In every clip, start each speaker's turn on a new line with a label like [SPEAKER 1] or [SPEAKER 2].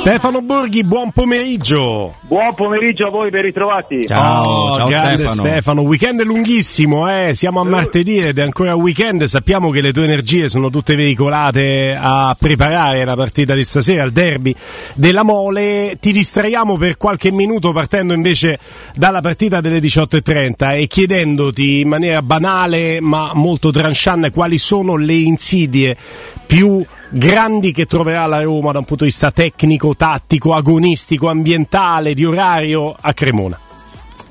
[SPEAKER 1] Stefano Borghi, buon pomeriggio.
[SPEAKER 2] Buon pomeriggio a voi, ben ritrovati.
[SPEAKER 1] Ciao, oh, ciao grande Stefano. Stefano. Weekend lunghissimo, eh? siamo a martedì ed è ancora weekend. Sappiamo che le tue energie sono tutte veicolate a preparare la partita di stasera, il derby della Mole. Ti distraiamo per qualche minuto partendo invece dalla partita delle 18.30 e chiedendoti in maniera banale ma molto tranchant quali sono le insidie più grandi che troverà la Roma da un punto di vista tecnico, tattico, agonistico, ambientale, di orario a Cremona?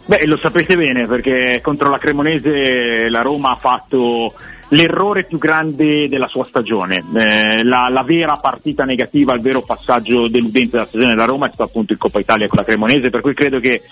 [SPEAKER 2] Beh, lo sapete bene perché contro la Cremonese la Roma ha fatto l'errore più grande della sua stagione. Eh, la, la, vera partita negativa, il vero passaggio deludente della stagione della Roma è stato appunto il Coppa Italia con la Cremonese, per cui credo che,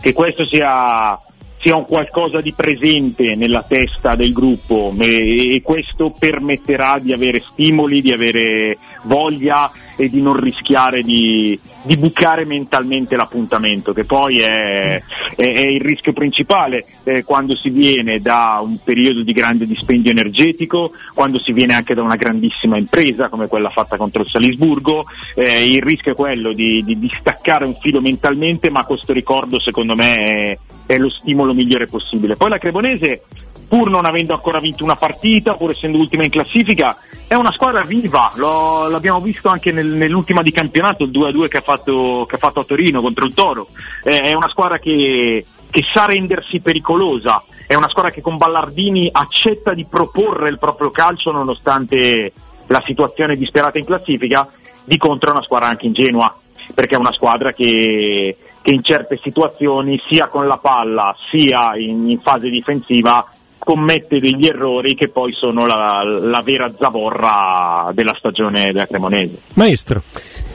[SPEAKER 2] che questo sia sia un qualcosa di presente nella testa del gruppo e, e questo permetterà di avere stimoli, di avere voglia e di non rischiare di, di bucare mentalmente l'appuntamento, che poi è, è, è il rischio principale eh, quando si viene da un periodo di grande dispendio energetico, quando si viene anche da una grandissima impresa come quella fatta contro il Salisburgo, eh, il rischio è quello di, di, di, staccare un filo mentalmente, ma questo ricordo secondo me è, è lo stimolo migliore possibile. Poi la Cremonese pur non avendo ancora vinto una partita, pur essendo ultima in classifica, è una squadra viva, Lo, l'abbiamo visto anche nel, nell'ultima di campionato, il 2-2 che ha fatto, che ha fatto a Torino contro il Toro, eh, è una squadra che, che sa rendersi pericolosa, è una squadra che con Ballardini accetta di proporre il proprio calcio nonostante la situazione disperata in classifica, di contro è una squadra anche ingenua, perché è una squadra che, che in certe situazioni sia con la palla sia in, in fase difensiva commette degli errori che poi sono la, la vera zavorra della stagione della Cremonese.
[SPEAKER 1] Maestro.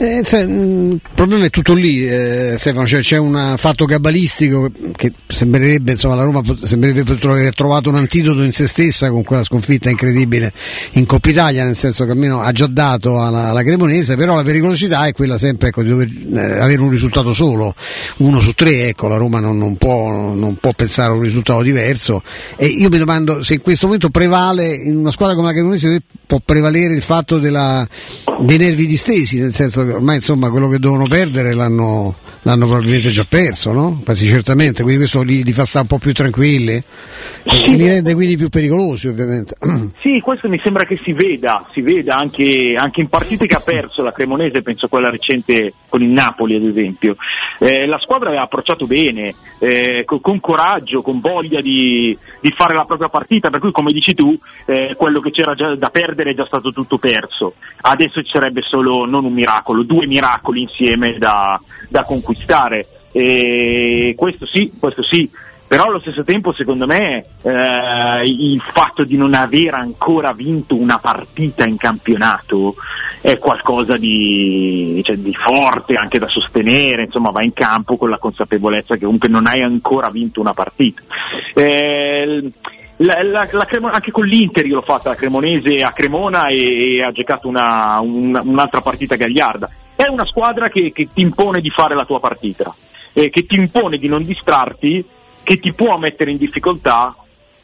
[SPEAKER 3] Eh, mm, il problema è tutto lì, eh, Stefano, cioè, c'è un fatto cabalistico che sembrerebbe, insomma, la Roma sembrerebbe aver trovato un antidoto in se stessa con quella sconfitta incredibile in Coppa Italia, nel senso che almeno ha già dato alla, alla Cremonese, però la pericolosità è quella sempre ecco, di dover eh, avere un risultato solo, uno su tre, ecco, la Roma non, non, può, non può pensare a un risultato diverso. E io mi domando se in questo momento prevale in una squadra come la Cremonese può prevalere il fatto della, dei nervi distesi, nel senso che ormai insomma quello che devono perdere l'hanno, l'hanno probabilmente già perso, no? Quasi certamente, quindi questo li, li fa stare un po' più tranquilli sì. e li rende quindi più pericolosi ovviamente.
[SPEAKER 2] Sì, questo mi sembra che si veda, si veda anche, anche in partite che ha perso la Cremonese, penso a quella recente con il Napoli ad esempio. Eh, la squadra aveva approcciato bene, eh, con, con, coraggio, con voglia di, di, fare la propria partita, per cui come dici tu, eh, quello che c'era già da perdere è già stato tutto perso. Adesso ci sarebbe solo non un miracolo, due miracoli insieme da, da conquistare. E questo sì, questo sì, però allo stesso tempo secondo me eh, il fatto di non aver ancora vinto una partita in campionato è qualcosa di, cioè, di, forte anche da sostenere, insomma va in campo con la consapevolezza che comunque non hai ancora vinto una partita. Eh, la, la, la Cremona, anche con l'Inter io l'ho fatta la Cremonese a Cremona e, e ha giocato una, una, un'altra partita gagliarda. È una squadra che, che, ti impone di fare la tua partita, eh, che ti impone di non distrarti che ti può mettere in difficoltà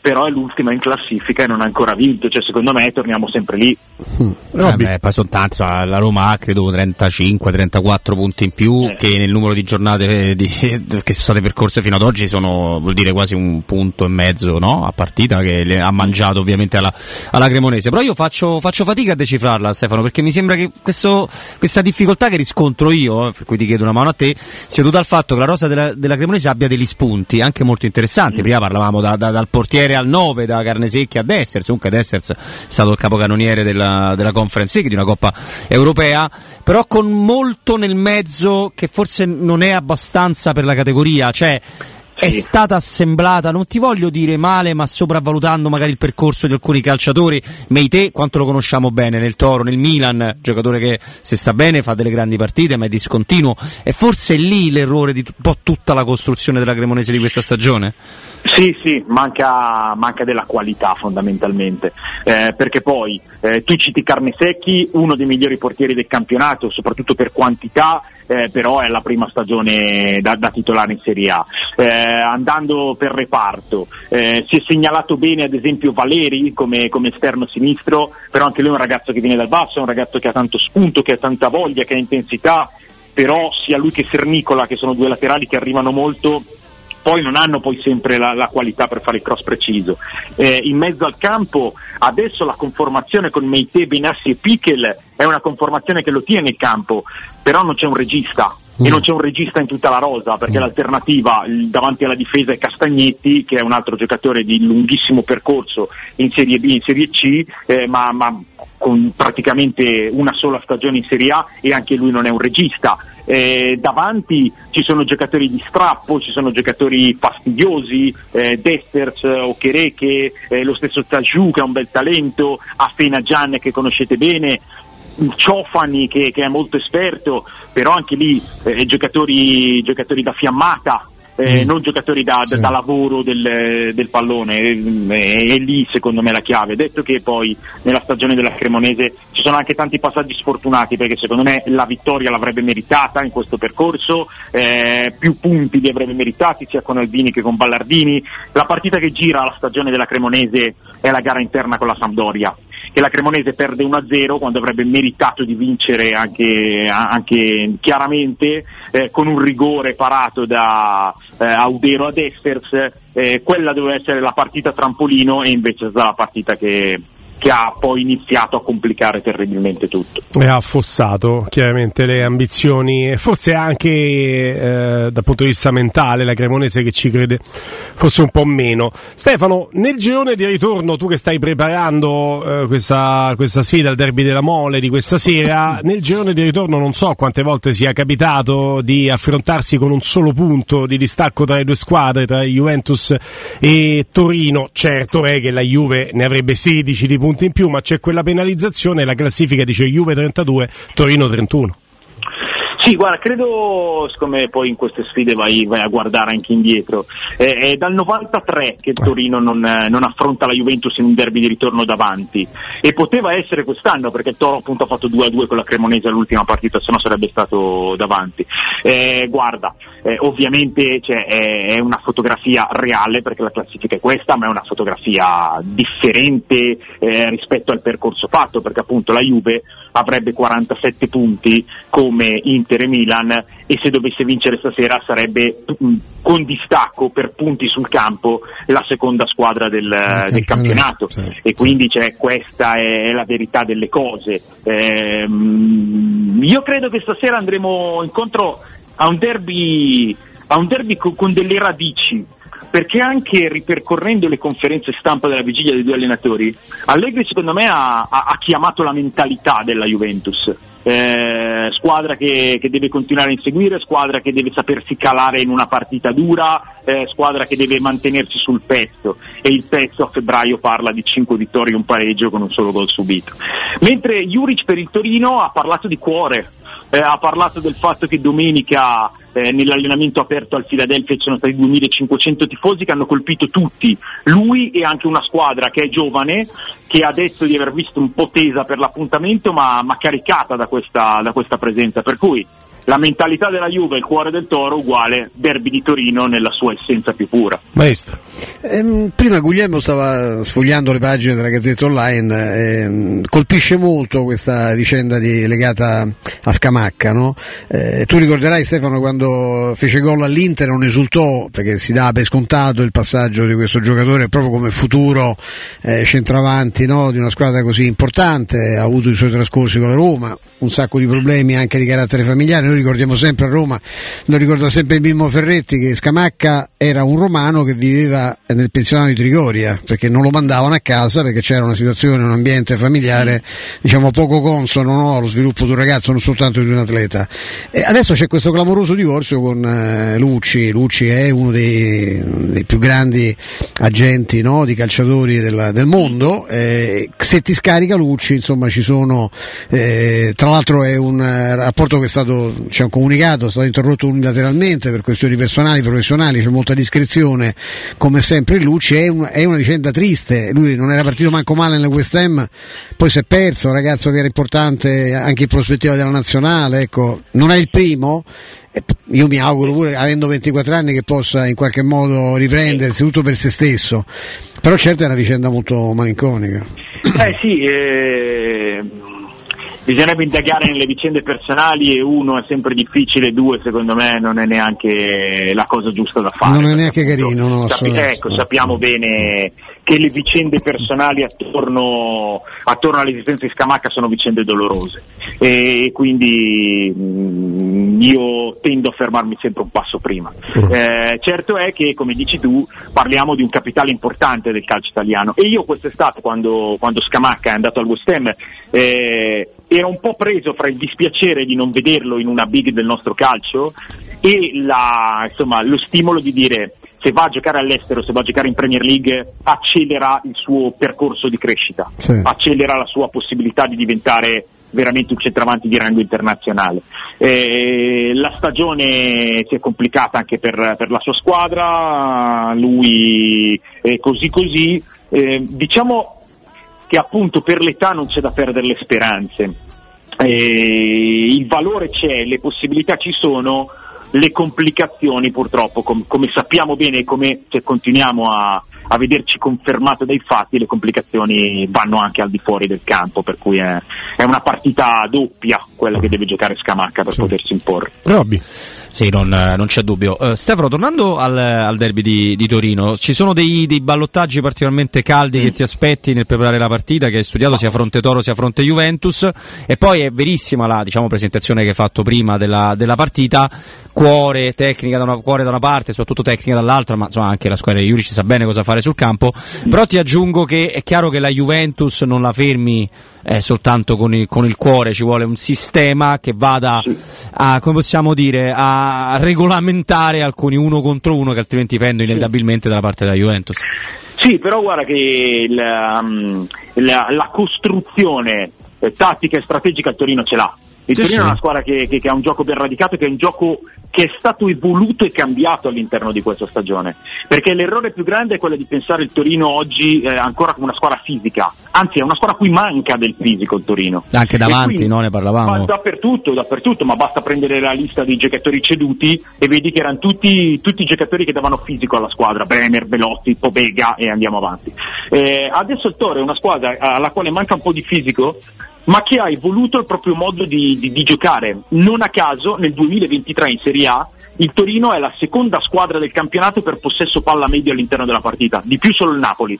[SPEAKER 2] però è l'ultima in classifica e non ha ancora vinto, cioè secondo me torniamo sempre lì.
[SPEAKER 4] Mm. Eh beh, poi sono tanti, la Roma ha credo 35-34 punti in più eh. che nel numero di giornate di, che sono state percorse fino ad oggi sono vuol dire quasi un punto e mezzo no? a partita che le ha mangiato ovviamente alla, alla Cremonese, però io faccio, faccio, fatica a decifrarla Stefano perché mi sembra che questo, questa difficoltà che riscontro io, eh, per cui ti chiedo una mano a te, sia dovuta al fatto che la rosa della, della Cremonese abbia degli spunti anche molto interessanti, mm. prima parlavamo da, da, dal portiere Real 9 da Carnesecchi a Dessers, comunque Dessers è stato il capocannoniere della, della Conference League di una Coppa Europea, però con molto nel mezzo che forse non è abbastanza per la categoria, cioè è stata assemblata, non ti voglio dire male, ma sopravvalutando magari il percorso di alcuni calciatori. Meite, quanto lo conosciamo bene nel Toro, nel Milan, giocatore che se sta bene fa delle grandi partite, ma è discontinuo. E forse è lì l'errore di un po' tutta la costruzione della Cremonese di questa stagione?
[SPEAKER 2] Sì, sì, manca, manca della qualità fondamentalmente, eh, perché poi eh, tu citi Carnesecchi, uno dei migliori portieri del campionato, soprattutto per quantità, eh, però è la prima stagione da, da titolare in Serie A. Eh, andando per reparto, eh, si è segnalato bene ad esempio Valeri come, come, esterno sinistro, però anche lui è un ragazzo che viene dal basso, è un ragazzo che ha tanto spunto, che ha tanta voglia, che ha intensità, però sia lui che Sernicola, che sono due laterali che arrivano molto, poi non hanno poi sempre la, la qualità per fare il cross preciso. Eh, in mezzo al campo adesso la conformazione con Meite, Benassi e Pichel è una conformazione che lo tiene in campo, però non c'è un regista, mm. e non c'è un regista in tutta la rosa perché mm. l'alternativa davanti alla difesa è Castagnetti che è un altro giocatore di lunghissimo percorso in Serie B in Serie C eh, ma, ma, con praticamente una sola stagione in Serie A e anche lui non è un regista eh, davanti ci sono giocatori di strappo, ci sono giocatori fastidiosi, eh, Desters, Okereke, eh, lo stesso Tajù che ha un bel talento, Afena Gian che conoscete bene, Ciofani che, che, è molto esperto, però anche lì eh, giocatori, giocatori da fiammata, eh, mm. non giocatori da, sì. da lavoro del, del pallone, è, è, lì secondo me la chiave. Detto che poi nella stagione della Cremonese ci sono anche tanti passaggi sfortunati perché secondo me la vittoria l'avrebbe meritata in questo percorso, eh, più punti li avrebbe meritati sia con Albini che con Ballardini. La partita che gira la stagione della Cremonese è la gara interna con la Sampdoria che la Cremonese perde 1-0 quando avrebbe meritato di vincere anche, anche chiaramente eh, con un rigore parato da eh, Audero ad Esters, eh, quella doveva essere la partita trampolino e invece è stata la partita che, che ha poi iniziato a complicare terribilmente tutto.
[SPEAKER 1] E ha affossato chiaramente le ambizioni forse anche eh, dal punto di vista mentale la Cremonese che ci crede forse un po' meno. Stefano, nel girone di ritorno, tu che stai preparando eh, questa, questa, sfida, il derby della Mole di questa sera, nel girone di ritorno non so quante volte sia capitato di affrontarsi con un solo punto di distacco tra le due squadre, tra Juventus e Torino. Certo è che la Juve ne avrebbe 16 di punti punti in più, ma c'è quella penalizzazione e la classifica dice Juve 32, Torino 31.
[SPEAKER 2] Sì, guarda, credo, siccome poi in queste sfide vai, vai a guardare anche indietro, eh, è dal 93 che Torino non, non, affronta la Juventus in un derby di ritorno davanti e poteva essere quest'anno perché il Toro appunto ha fatto 2-2 con la Cremonese all'ultima partita, se no sarebbe stato davanti. Eh, guarda, eh, ovviamente cioè, è, è, una fotografia reale perché la classifica è questa, ma è una fotografia differente eh, rispetto al percorso fatto perché appunto la Juve avrebbe 47 punti come Inter e Milan e se dovesse vincere stasera sarebbe mh, con distacco per punti sul campo la seconda squadra del, del, del campionato certo, e quindi cioè, questa è, è, la verità delle cose. Eh, io credo che stasera andremo incontro a un derby, a un derby con, con delle radici perché anche ripercorrendo le conferenze stampa della vigilia dei due allenatori, Allegri secondo me ha, ha, ha chiamato la mentalità della Juventus. Eh, squadra che, che, deve continuare a inseguire, squadra che deve sapersi calare in una partita dura, eh, squadra che deve mantenersi sul pezzo e il pezzo a febbraio parla di 5 vittorie e un pareggio con un solo gol subito. Mentre Juric per il Torino ha parlato di cuore, eh, ha parlato del fatto che domenica eh, nell'allenamento aperto al Philadelphia ci sono stati 2500 tifosi che hanno colpito tutti, lui e anche una squadra che è giovane, che ha detto di aver visto un po' tesa per l'appuntamento ma, ma caricata da questa, da questa presenza, per cui la mentalità della Juve, il cuore del Toro, uguale Derby di Torino nella sua essenza più pura.
[SPEAKER 1] Maestro.
[SPEAKER 3] Ehm, prima Guglielmo stava sfogliando le pagine della Gazzetta Online, ehm, colpisce molto questa vicenda di, legata a Scamacca. No? Eh, tu ricorderai Stefano quando fece gol all'Inter non esultò perché si dava per scontato il passaggio di questo giocatore proprio come futuro eh, centravanti no? di una squadra così importante, ha avuto i suoi trascorsi con la Roma, un sacco di problemi anche di carattere familiare. Noi ricordiamo sempre a Roma, lo ricorda sempre Mimmo Ferretti che Scamacca era un romano che viveva nel pensionato di Trigoria perché non lo mandavano a casa perché c'era una situazione, un ambiente familiare diciamo poco consono no, allo sviluppo di un ragazzo, non soltanto di un atleta. E adesso c'è questo clamoroso divorzio con eh, Lucci, Lucci è uno dei, dei più grandi agenti no, di calciatori del, del mondo, eh, se ti scarica Lucci insomma ci sono, eh, tra l'altro è un eh, rapporto che è stato c'è un comunicato, è stato interrotto unilateralmente per questioni personali, professionali, c'è molta discrezione, come sempre in Lucci, è, un, è, una vicenda triste, lui non era partito manco male nel West Ham, poi si è perso, un ragazzo che era importante anche in prospettiva della nazionale, ecco, non è il primo, io mi auguro pure, avendo 24 anni, che possa in qualche modo riprendersi tutto per se stesso, però certo è una vicenda molto malinconica.
[SPEAKER 2] Eh sì, eh, bisognerebbe indagare nelle vicende personali e uno è sempre difficile, due secondo me non è neanche la cosa giusta da fare.
[SPEAKER 3] Non è neanche carino, no,
[SPEAKER 2] sapi- ecco, sappiamo bene che le vicende personali attorno, attorno all'esistenza di Scamacca sono vicende dolorose e quindi mh, mm, io tendo a fermarmi sempre un passo prima. Mm. Eh, certo è che, come dici tu, parliamo di un capitale importante del calcio italiano e io quest'estate quando, quando Scamacca è andato al West Ham eh, ero un po' preso fra il dispiacere di non vederlo in una big del nostro calcio e la, insomma, lo stimolo di dire se va a giocare all'estero, se va a giocare in Premier League, accelera il suo percorso di crescita, sì. accelera la sua possibilità di diventare veramente un centravanti di rango internazionale. Eh, la stagione si è complicata anche per, per la sua squadra, lui è così così. Eh, diciamo che appunto per l'età non c'è da perdere le speranze. Eh, il valore c'è, le possibilità ci sono, le complicazioni purtroppo, com- come sappiamo bene e come cioè, continuiamo a, a, vederci confermate dai fatti, le complicazioni vanno anche al di fuori del campo, per cui è, è una partita doppia quella che deve giocare Scamacca per sì. potersi imporre.
[SPEAKER 1] Robby.
[SPEAKER 4] Sì, non, non, c'è dubbio. Uh, Stefano, tornando al, al derby di, di, Torino, ci sono dei, dei ballottaggi particolarmente caldi mm. che ti aspetti nel preparare la partita, che hai studiato sia fronte Toro sia fronte Juventus, e poi è verissima la diciamo, presentazione che hai fatto prima della, della partita, cuore, tecnica da una, cuore da una parte, soprattutto tecnica dall'altra, ma insomma anche la squadra di Juric sa bene cosa fare sul campo, però ti aggiungo che è chiaro che la Juventus non la fermi eh, soltanto con il, con il, cuore, ci vuole un sistema che vada a, come possiamo dire, a regolamentare alcuni uno contro uno che altrimenti pendono inevitabilmente dalla parte della Juventus.
[SPEAKER 2] Sì, però guarda che la, um, la, la costruzione eh, tattica e strategica il Torino ce l'ha. Il sì, Torino sì. è una squadra che, che, che, ha un gioco ben radicato, che è un gioco che è stato evoluto e cambiato all'interno di questa stagione. Perché l'errore più grande è quello di pensare il Torino oggi eh, ancora come una squadra fisica, anzi è una squadra a cui manca del fisico il Torino.
[SPEAKER 4] Anche davanti, quindi, no? Ne parlavamo.
[SPEAKER 2] dappertutto, dappertutto, ma basta prendere la lista dei giocatori ceduti e vedi che erano tutti, tutti i giocatori che davano fisico alla squadra, Bremer, Belotti, Pobega e andiamo avanti. Eh, adesso il Toro è una squadra alla quale manca un po' di fisico, ma che ha evoluto il proprio modo di, di, di giocare. Non a caso nel 2023 in Serie A il Torino è la seconda squadra del campionato per possesso palla medio all'interno della partita, di più solo il Napoli.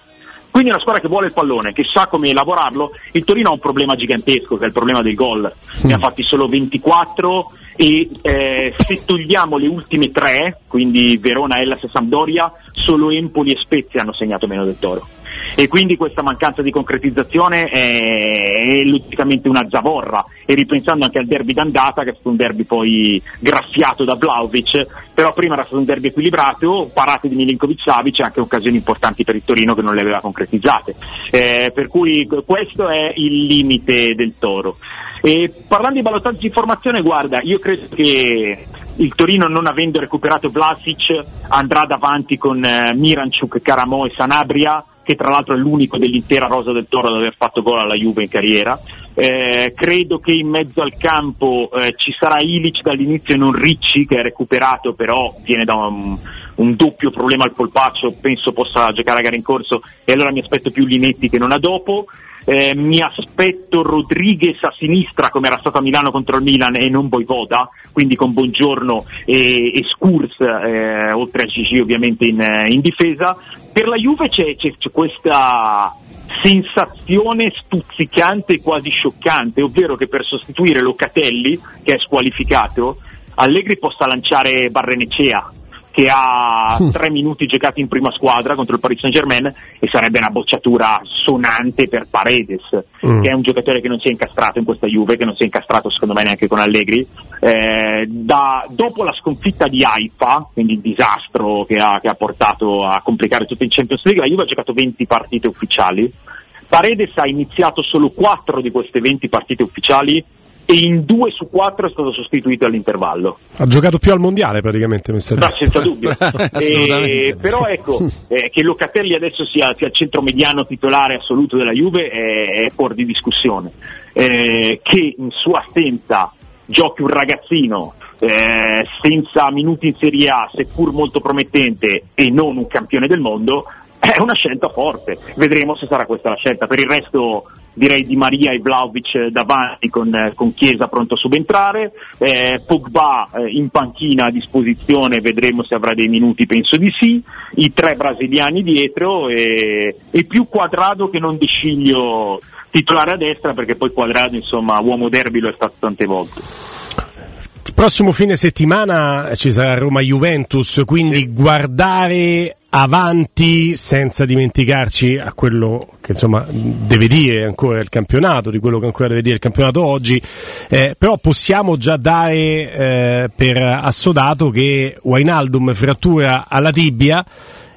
[SPEAKER 2] Quindi è una squadra che vuole il pallone, che sa come lavorarlo. Il Torino ha un problema gigantesco, che è il problema del gol. Ne ha fatti solo 24 e eh, se togliamo le ultime tre, quindi Verona, Hellas e Sampdoria, solo Empoli e Spezia hanno segnato meno del Toro e quindi questa mancanza di concretizzazione è, è logicamente una zavorra. E ripensando anche al derby d'andata che è stato un derby poi graffiato da Vlaovic però prima era stato un derby equilibrato parate di Milinkovic Savic e anche occasioni importanti per il Torino che non le aveva concretizzate. Eh, per cui questo è il limite del Toro. E parlando di ballottaggio di formazione guarda io credo che il Torino non avendo recuperato Vlasic andrà davanti con eh, Miranchuk, Caramo e Sanabria che tra l'altro è l'unico dell'intera rosa del Toro ad aver fatto gol alla Juve in carriera. Eh, credo che in mezzo al campo eh, ci sarà Ilic dall'inizio e non Ricci che è recuperato però viene da un, un, doppio problema al polpaccio, penso possa giocare a gara in corso e allora mi aspetto più Linetti che non a dopo. Eh, mi aspetto Rodriguez a sinistra come era stato a Milano contro il Milan e non Boivoda, quindi con Buongiorno e, e Scurs, eh, oltre a Gigi ovviamente in, in difesa per la Juve c'è, c'è, c'è questa sensazione stuzzicante e quasi scioccante, ovvero che per sostituire Locatelli, che è squalificato, Allegri possa lanciare Barrenecea, che ha mm. tre minuti giocati in prima squadra contro il Paris Saint Germain e sarebbe una bocciatura sonante per Paredes, mm. che è un giocatore che non si è incastrato in questa Juve, che non si è incastrato secondo me neanche con Allegri. Eh, da, dopo la sconfitta di Haifa, quindi il disastro che ha, che ha portato a complicare tutto il Champions League, la Juve ha giocato 20 partite ufficiali. Paredes ha iniziato solo 4 di queste 20 partite ufficiali e in due su quattro è stato sostituito all'intervallo.
[SPEAKER 1] Ha giocato più al mondiale praticamente, mi
[SPEAKER 2] no, senza dubbio. e, però ecco, eh, che Locatelli adesso sia, sia il centro mediano titolare assoluto della Juve è, è fuori di discussione. Eh, che in sua assenza giochi un ragazzino eh, senza minuti in Serie A, seppur molto promettente e non un campione del mondo, è una scelta forte. Vedremo se sarà questa la scelta. Per il resto direi Di Maria e Vlaovic davanti con, con Chiesa pronto a subentrare, eh, Pogba eh, in panchina a disposizione, vedremo se avrà dei minuti, penso di sì, i tre brasiliani dietro e, e più Quadrado che non Di Sciglio titolare a destra perché poi Quadrado insomma uomo derby lo è stato tante volte.
[SPEAKER 1] Prossimo fine settimana ci sarà Roma-Juventus, quindi sì. guardare avanti senza dimenticarci a quello che insomma deve dire ancora il campionato, di quello che ancora deve dire il campionato oggi, eh, però possiamo già dare eh, per assodato che Wainaldum frattura alla tibia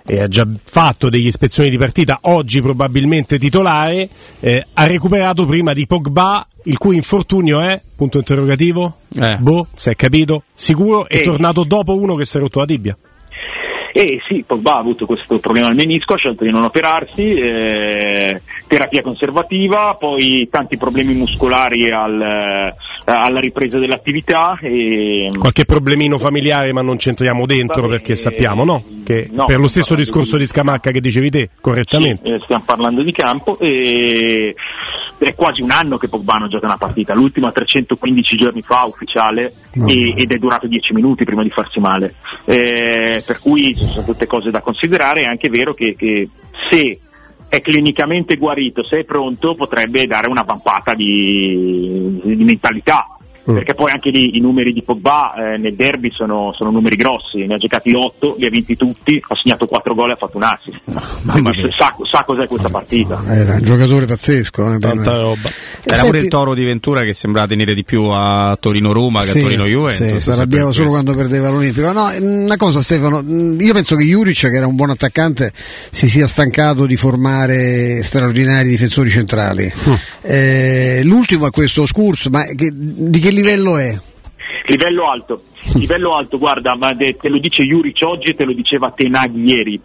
[SPEAKER 1] e ha già fatto degli ispezioni di partita, oggi probabilmente titolare, eh, ha recuperato prima di Pogba, il cui infortunio è, punto interrogativo, eh. boh, si è capito, sicuro, è tornato dopo uno che si è rotto la tibia.
[SPEAKER 2] E sì, Pogba ha avuto questo problema al menisco, ha scelto di non operarsi, eh, terapia conservativa, poi tanti problemi muscolari al, eh, alla ripresa dell'attività. E...
[SPEAKER 1] Qualche problemino familiare, ma non c'entriamo dentro perché sappiamo, no? Che no, per lo stesso discorso di, di Scamacca che dicevi te, correttamente.
[SPEAKER 2] Sì, eh, stiamo parlando di campo e è quasi un anno che Pogba non gioca una partita, l'ultima 315 giorni fa ufficiale no. e, ed è durato 10 minuti prima di farsi male. Eh, per cui ci sono tutte cose da considerare, è anche vero che, che se è clinicamente guarito, se è pronto potrebbe dare una vampata di, di mentalità Mm. perché poi anche lì i numeri di Pogba eh, nel derby sono, sono, numeri grossi, ne ha giocati 8, li ha vinti tutti, ha segnato 4 gol e ha fatto un assist. No, sa, sa, cos'è questa partita.
[SPEAKER 3] Era un giocatore pazzesco. Eh,
[SPEAKER 4] Tanta roba. Era Senti, pure il toro di Ventura che sembrava tenere di più a Torino-Roma che sì, a Torino-Juventus.
[SPEAKER 3] Sì, si arrabbiava solo quando perdeva l'Olimpico. No, una cosa Stefano, io penso che Juric, che era un buon attaccante, si sia stancato di formare straordinari difensori centrali. Mm. Eh, l'ultimo è questo Scurs, ma che, di che livello è?
[SPEAKER 2] Livello alto, livello alto, guarda, ma te lo dice Juric oggi e te lo diceva Tenag ieri,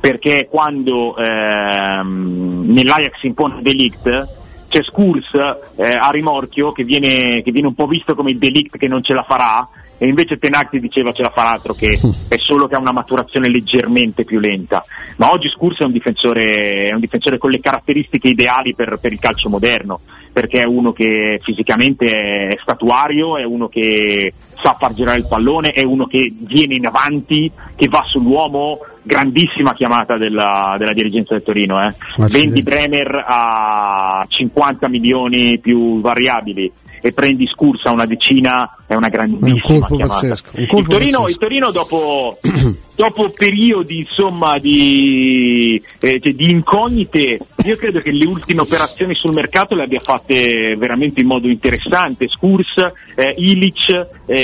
[SPEAKER 2] perché quando ehm, nell'Ajax impone Delict c'è Skurs eh, a rimorchio che viene, che viene un po' visto come il Delict che non ce la farà, e invece Tenacti diceva ce la farà altro che è solo che ha una maturazione leggermente più lenta. Ma oggi Scurs è un difensore, è un difensore con le caratteristiche ideali per, per, il calcio moderno perché è uno che fisicamente è statuario è uno che sa far girare il pallone è uno che viene in avanti che va sull'uomo grandissima chiamata della, della dirigenza del Torino eh. vendi Bremer a 50 milioni più variabili e prendi Scursa una decina è una grandissima un chiamata. Un il, Torino, il, Torino, dopo, dopo periodi insomma, di, eh, cioè, di, incognite, io credo che le ultime operazioni sul mercato le abbia fatte veramente in modo interessante. Skurs, eh, Ilic, eh,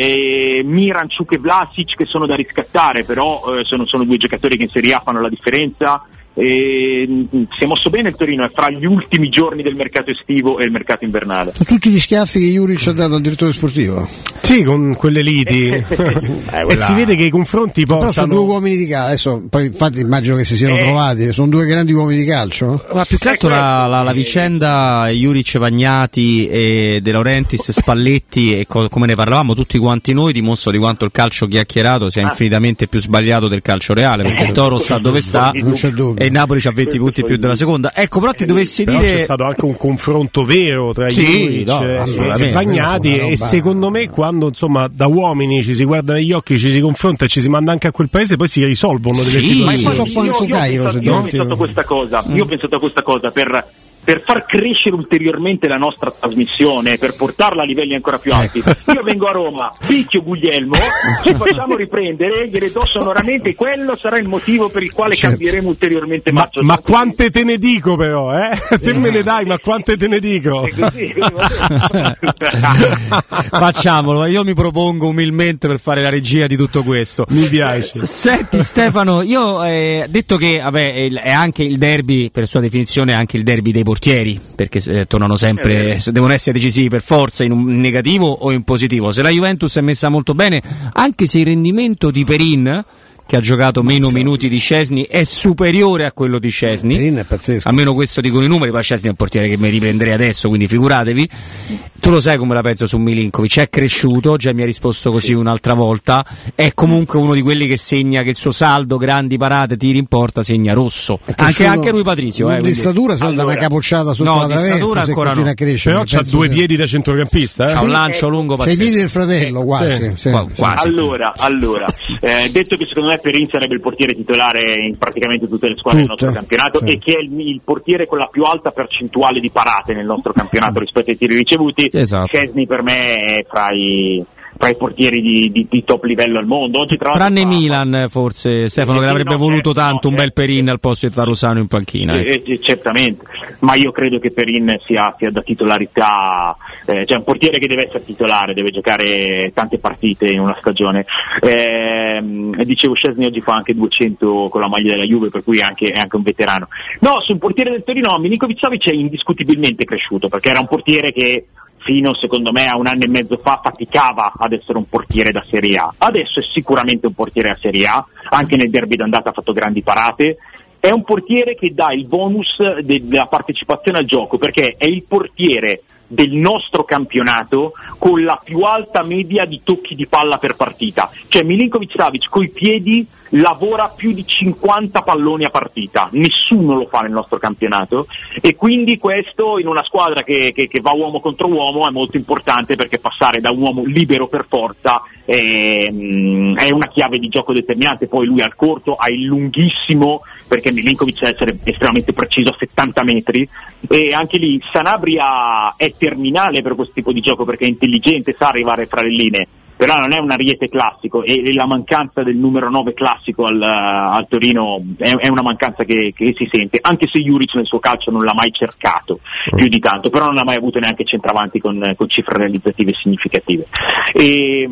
[SPEAKER 2] Miranchuk e Vlasic che sono da riscattare, però eh, sono, sono due giocatori che in Serie A fanno la differenza e mm, si è mosso bene il Torino, è fra gli ultimi giorni del mercato estivo e il mercato invernale.
[SPEAKER 3] Tutti gli schiaffi che Juric ha dato al direttore sportivo?
[SPEAKER 1] Sì, con quelle liti. eh, e si vede che i confronti portano...
[SPEAKER 3] Però sono due uomini di calcio, adesso poi infatti immagino che si siano eh. trovati, sono due grandi uomini di calcio.
[SPEAKER 4] Ma più che altro la, la, la, vicenda Juric Vagnati e De Laurentiis Spalletti e co- come ne parlavamo tutti quanti noi dimostra di quanto il calcio chiacchierato sia ah. infinitamente più sbagliato del calcio reale, perché il Toro sta dove sta. Non c'è dubbio e il Napoli ha 20 punti più della seconda. Ecco, però ti dovessi però dire.
[SPEAKER 1] C'è stato anche un confronto vero tra sì, Juric no, e Bagnati. E secondo me, quando insomma da uomini ci si guarda negli occhi, ci si confronta e ci si manda anche a quel paese, poi si risolvono delle sì, situazioni.
[SPEAKER 2] Ma io, io, io, io, io ho pensato a questa cosa. Io ho pensato a questa cosa per per far crescere ulteriormente la nostra trasmissione, per portarla a livelli ancora più alti. Ecco. Io vengo a Roma, picchio Guglielmo, ci facciamo riprendere, gliele do sonoramente, quello sarà il motivo per il quale certo. cambieremo ulteriormente
[SPEAKER 1] ma, ma quante te ne dico però, eh? Te me ne dai, ma quante te ne dico? Così,
[SPEAKER 4] Facciamolo, io mi propongo umilmente per fare la regia di tutto questo.
[SPEAKER 1] Mi piace.
[SPEAKER 4] Senti Stefano, io ho eh, detto che vabbè, è anche il derby, per sua definizione, è anche il derby dei portieri, perché eh, tornano sempre, eh, devono essere decisivi per forza in un negativo o in positivo. Se la Juventus è messa molto bene, anche se il rendimento di Perin che ha giocato meno Mazza. minuti di Cesni è superiore a quello di Cesni.
[SPEAKER 3] Perin è pazzesco.
[SPEAKER 4] Almeno questo dicono i numeri, poi Cesni è un portiere che mi riprenderei adesso, quindi figuratevi. Tu lo sai come la penso su Milinkovic, è cresciuto, già mi ha risposto così un'altra volta, è comunque uno di quelli che segna che il suo saldo, grandi parate, tiri in porta, segna rosso. Anche, anche lui Patrizio. Eh,
[SPEAKER 3] di statura se allora, da una capocciata sotto
[SPEAKER 4] no,
[SPEAKER 3] la traversa, se
[SPEAKER 4] ancora
[SPEAKER 3] no. a crescere.
[SPEAKER 1] Però ha due piedi da centrocampista. Eh?
[SPEAKER 4] Ha un lancio lungo
[SPEAKER 3] pazzesco. Sei piedi del fratello, quasi. Sì. Sì.
[SPEAKER 2] quasi. Allora, allora eh, detto che secondo me Perin sarebbe il portiere titolare in praticamente tutte le squadre Tutte. del nostro campionato sì. e che è il, il, portiere con la più alta percentuale di parate nel nostro campionato rispetto ai tiri ricevuti, esatto. Chesney per me è fra i tra i portieri di, di, di, top livello al mondo. Oggi,
[SPEAKER 4] tra Tranne Milan, forse Stefano, che l'avrebbe no, voluto certo, tanto no, un bel certo. Perin al posto di Tarosano in panchina.
[SPEAKER 2] Eh, eh, certamente, ma io credo che Perin sia, sia da titolarità, eh, cioè un portiere che deve essere titolare, deve giocare tante partite in una stagione. Eh, dicevo, Scesni oggi fa anche 200 con la maglia della Juve, per cui è anche, è anche un veterano. No, sul portiere del Torino, Milinkovic Savic è indiscutibilmente cresciuto, perché era un portiere che fino secondo me a un anno e mezzo fa faticava ad essere un portiere da Serie A. Adesso è sicuramente un portiere da Serie A, anche nel derby d'andata ha fatto grandi parate. È un portiere che dà il bonus della partecipazione al gioco perché è il portiere del nostro campionato con la più alta media di tocchi di palla per partita. Cioè Milinkovic Savic coi piedi lavora più di 50 palloni a partita, nessuno lo fa nel nostro campionato. E quindi questo in una squadra che, che, che va uomo contro uomo è molto importante perché passare da un uomo libero per forza è, mm, è una chiave di gioco determinante, poi lui al corto ha il lunghissimo perché Milinkovic deve essere estremamente preciso a 70 metri e anche lì Sanabria è terminale per questo tipo di gioco perché è intelligente, sa arrivare fra le linee però non è un ariete classico e, e la mancanza del numero 9 classico al, al Torino è, è, una mancanza che, che, si sente, anche se Juric nel suo calcio non l'ha mai cercato più di tanto, però non ha mai avuto neanche centravanti con, con cifre realizzative significative. E,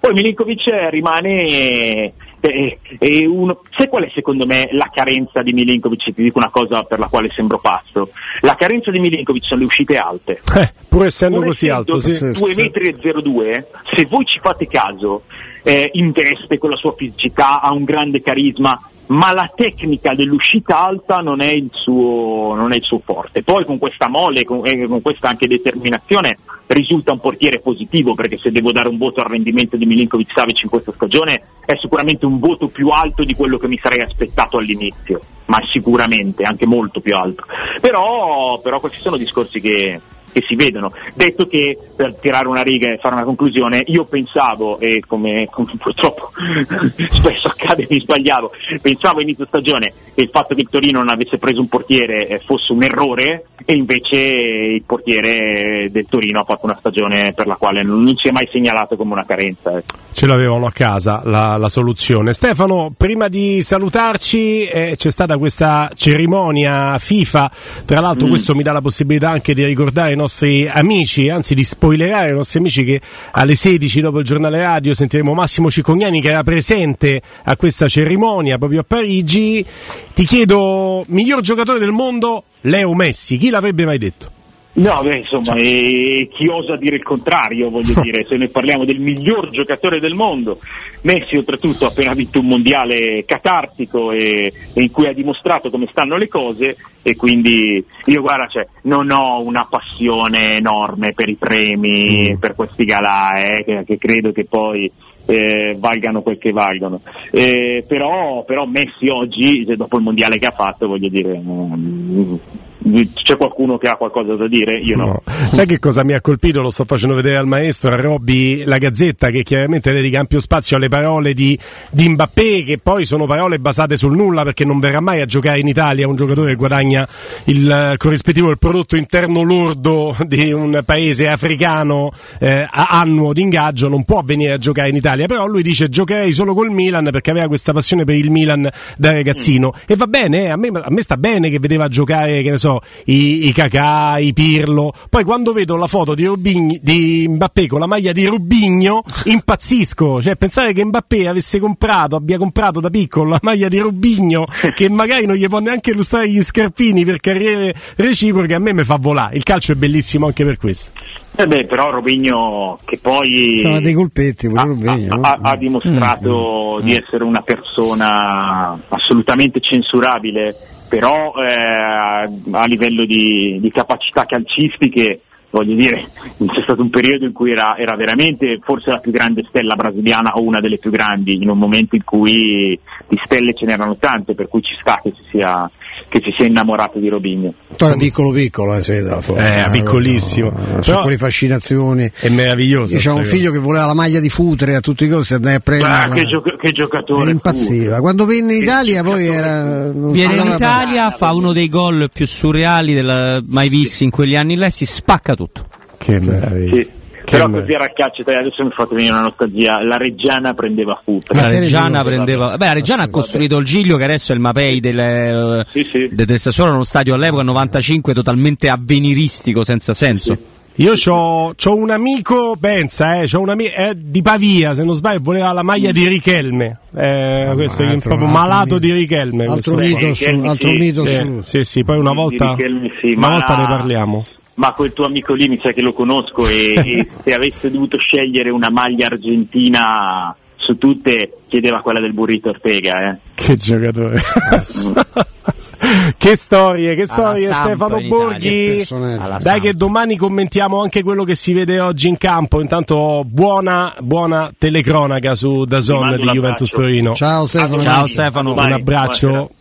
[SPEAKER 2] poi Milinkovic rimane eh, eh, uno, sai qual è secondo me la carenza di Milinkovic? Ti dico una cosa per la quale sembro pazzo. La carenza di Milinkovic sono le uscite alte.
[SPEAKER 1] Eh, pur essendo pur così alto, sì.
[SPEAKER 2] 2 metri e 02, se voi ci fate caso, eh, investe con la sua fisicità, ha un grande carisma, ma la tecnica dell'uscita alta non è il suo, è il suo forte. Poi con questa mole, con, eh, con, questa anche determinazione, risulta un portiere positivo, perché se devo dare un voto al rendimento di Milinkovic Savic in questa stagione è sicuramente un voto più alto di quello che mi sarei aspettato all'inizio, ma sicuramente anche molto più alto. Però, però questi sono discorsi che, che si vedono. Detto che, per tirare una riga e fare una conclusione, io pensavo, e come, come purtroppo spesso accade mi sbagliavo, pensavo inizio stagione che il fatto che il Torino non avesse preso un portiere eh, fosse un errore e invece il portiere del Torino ha fatto una stagione per la quale non si è mai segnalato come una carenza.
[SPEAKER 1] Ecco. Ce l'avevano a casa la, la soluzione. Stefano, prima di salutarci eh, c'è stata questa cerimonia FIFA, tra l'altro mm. questo mi dà la possibilità anche di ricordare nostri amici, anzi di spoilerare ai nostri amici che alle 16 dopo il giornale radio sentiremo Massimo Cicognani che era presente a questa cerimonia proprio a Parigi. Ti chiedo, miglior giocatore del mondo, Leo Messi, chi l'avrebbe mai detto?
[SPEAKER 2] No, beh, insomma, e chi osa dire il contrario, voglio dire, se noi parliamo del miglior giocatore del mondo, Messi oltretutto ha appena vinto un mondiale catartico e, e in cui ha dimostrato come stanno le cose e quindi io guarda, cioè, non ho una passione enorme per i premi, mm. per questi galà, eh, che, che credo che poi eh, valgano quel che valgono. Eh, però, però, Messi oggi, dopo il mondiale che ha fatto, voglio dire, c'è qualcuno che ha qualcosa da dire? Io no. no.
[SPEAKER 1] Sai che cosa mi ha colpito? Lo sto facendo vedere al maestro, a Robby, la Gazzetta, che chiaramente dedica ampio spazio alle parole di, di Mbappé, che poi sono parole basate sul nulla perché non verrà mai a giocare in Italia un giocatore che guadagna il corrispettivo del prodotto interno lordo di un paese africano eh, annuo di ingaggio, non può venire a giocare in Italia, però lui dice giocherei solo col Milan perché aveva questa passione per il Milan da ragazzino mm. e va bene, eh, a me, a me sta bene che vedeva giocare, che ne so, so, i, i Cacà, i Pirlo. Poi quando vedo la foto di, Rubigni, di Mbappé con la maglia di Rubigno, impazzisco. Cioè, pensare che Mbappé avesse comprato, abbia comprato da piccolo la maglia di Rubigno, che magari non gli può neanche illustrare gli scarpini per carriere reciproche, a me mi fa volare. Il calcio è bellissimo anche per questo.
[SPEAKER 2] Eh beh, però Robigno che poi
[SPEAKER 3] Sono dei colpetti,
[SPEAKER 2] ha,
[SPEAKER 3] Robigno,
[SPEAKER 2] ha, ha, dimostrato mm. di essere una persona assolutamente censurabile, però eh, a livello di, di capacità calcistiche voglio dire, c'è stato un periodo in cui era, era, veramente forse la più grande stella brasiliana o una delle più grandi, in un momento in cui di stelle ce n'erano tante, per cui ci sta che si sia, che si sia innamorato di Robigno.
[SPEAKER 3] Era piccolo piccolo, eh, sei
[SPEAKER 1] dato, eh, eh, piccolissimo.
[SPEAKER 3] No, no, quelle fascinazioni.
[SPEAKER 1] È meraviglioso.
[SPEAKER 3] C'è un figlio che voleva la maglia di Futre a tutti i costi, andai a prendere. Ah,
[SPEAKER 2] che, gioc- che giocatore!
[SPEAKER 3] Impazziva. Futre. Quando venne in Italia poi era.
[SPEAKER 4] Viene in Italia, fa uno dei gol più surreali della, mai visti in quegli anni là, si spacca tutto.
[SPEAKER 1] Che meraviglia. Sì.
[SPEAKER 2] Però così era calcio adesso mi fate venire una nostalgia. La Reggiana prendeva Futre.
[SPEAKER 4] La Reggiana prendeva. Beh, la Reggiana ha costruito il Giglio, che adesso è il Mapei del, sì, sì. del Sassuolo, uno stadio all'epoca 95 totalmente avveniristico, senza senso. Sì.
[SPEAKER 1] Io ho un amico, pensa, eh, c'ho un amico eh, di Pavia, se non sbaglio, voleva la maglia di Richelme. Eh, ah, questo è proprio malato mito. di Richelme.
[SPEAKER 3] Altro mito, su, altro mito
[SPEAKER 1] sì,
[SPEAKER 3] su.
[SPEAKER 1] Sì, sì, poi una volta, sì, una volta ne parliamo
[SPEAKER 2] ma quel tuo amico lì mi sa che lo conosco e, e se avesse dovuto scegliere una maglia argentina su tutte chiedeva quella del burrito Ortega. Eh.
[SPEAKER 1] Che giocatore. che storie, che storie Stefano Borghi. Dai che domani commentiamo anche quello che si vede oggi in campo. Intanto buona, buona telecronaca su Dazon di Juventus Torino.
[SPEAKER 3] Ciao Stefano.
[SPEAKER 1] Ciao Stefano, un abbraccio. Buonasera.